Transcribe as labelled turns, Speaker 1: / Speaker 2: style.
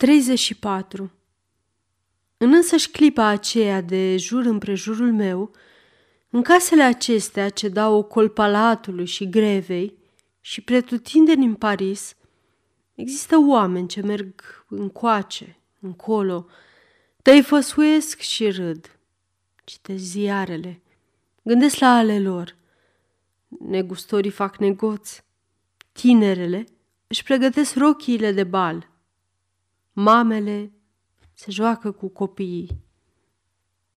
Speaker 1: 34. În însăși clipa aceea de jur împrejurul meu, în casele acestea ce dau ocol palatului și grevei și pretutindeni în Paris, există oameni ce merg încoace, încolo, tăifăsuiesc și râd. Citesc ziarele, gândesc la ale lor. Negustorii fac negoți, tinerele își pregătesc rochiile de bal – Mamele se joacă cu copiii.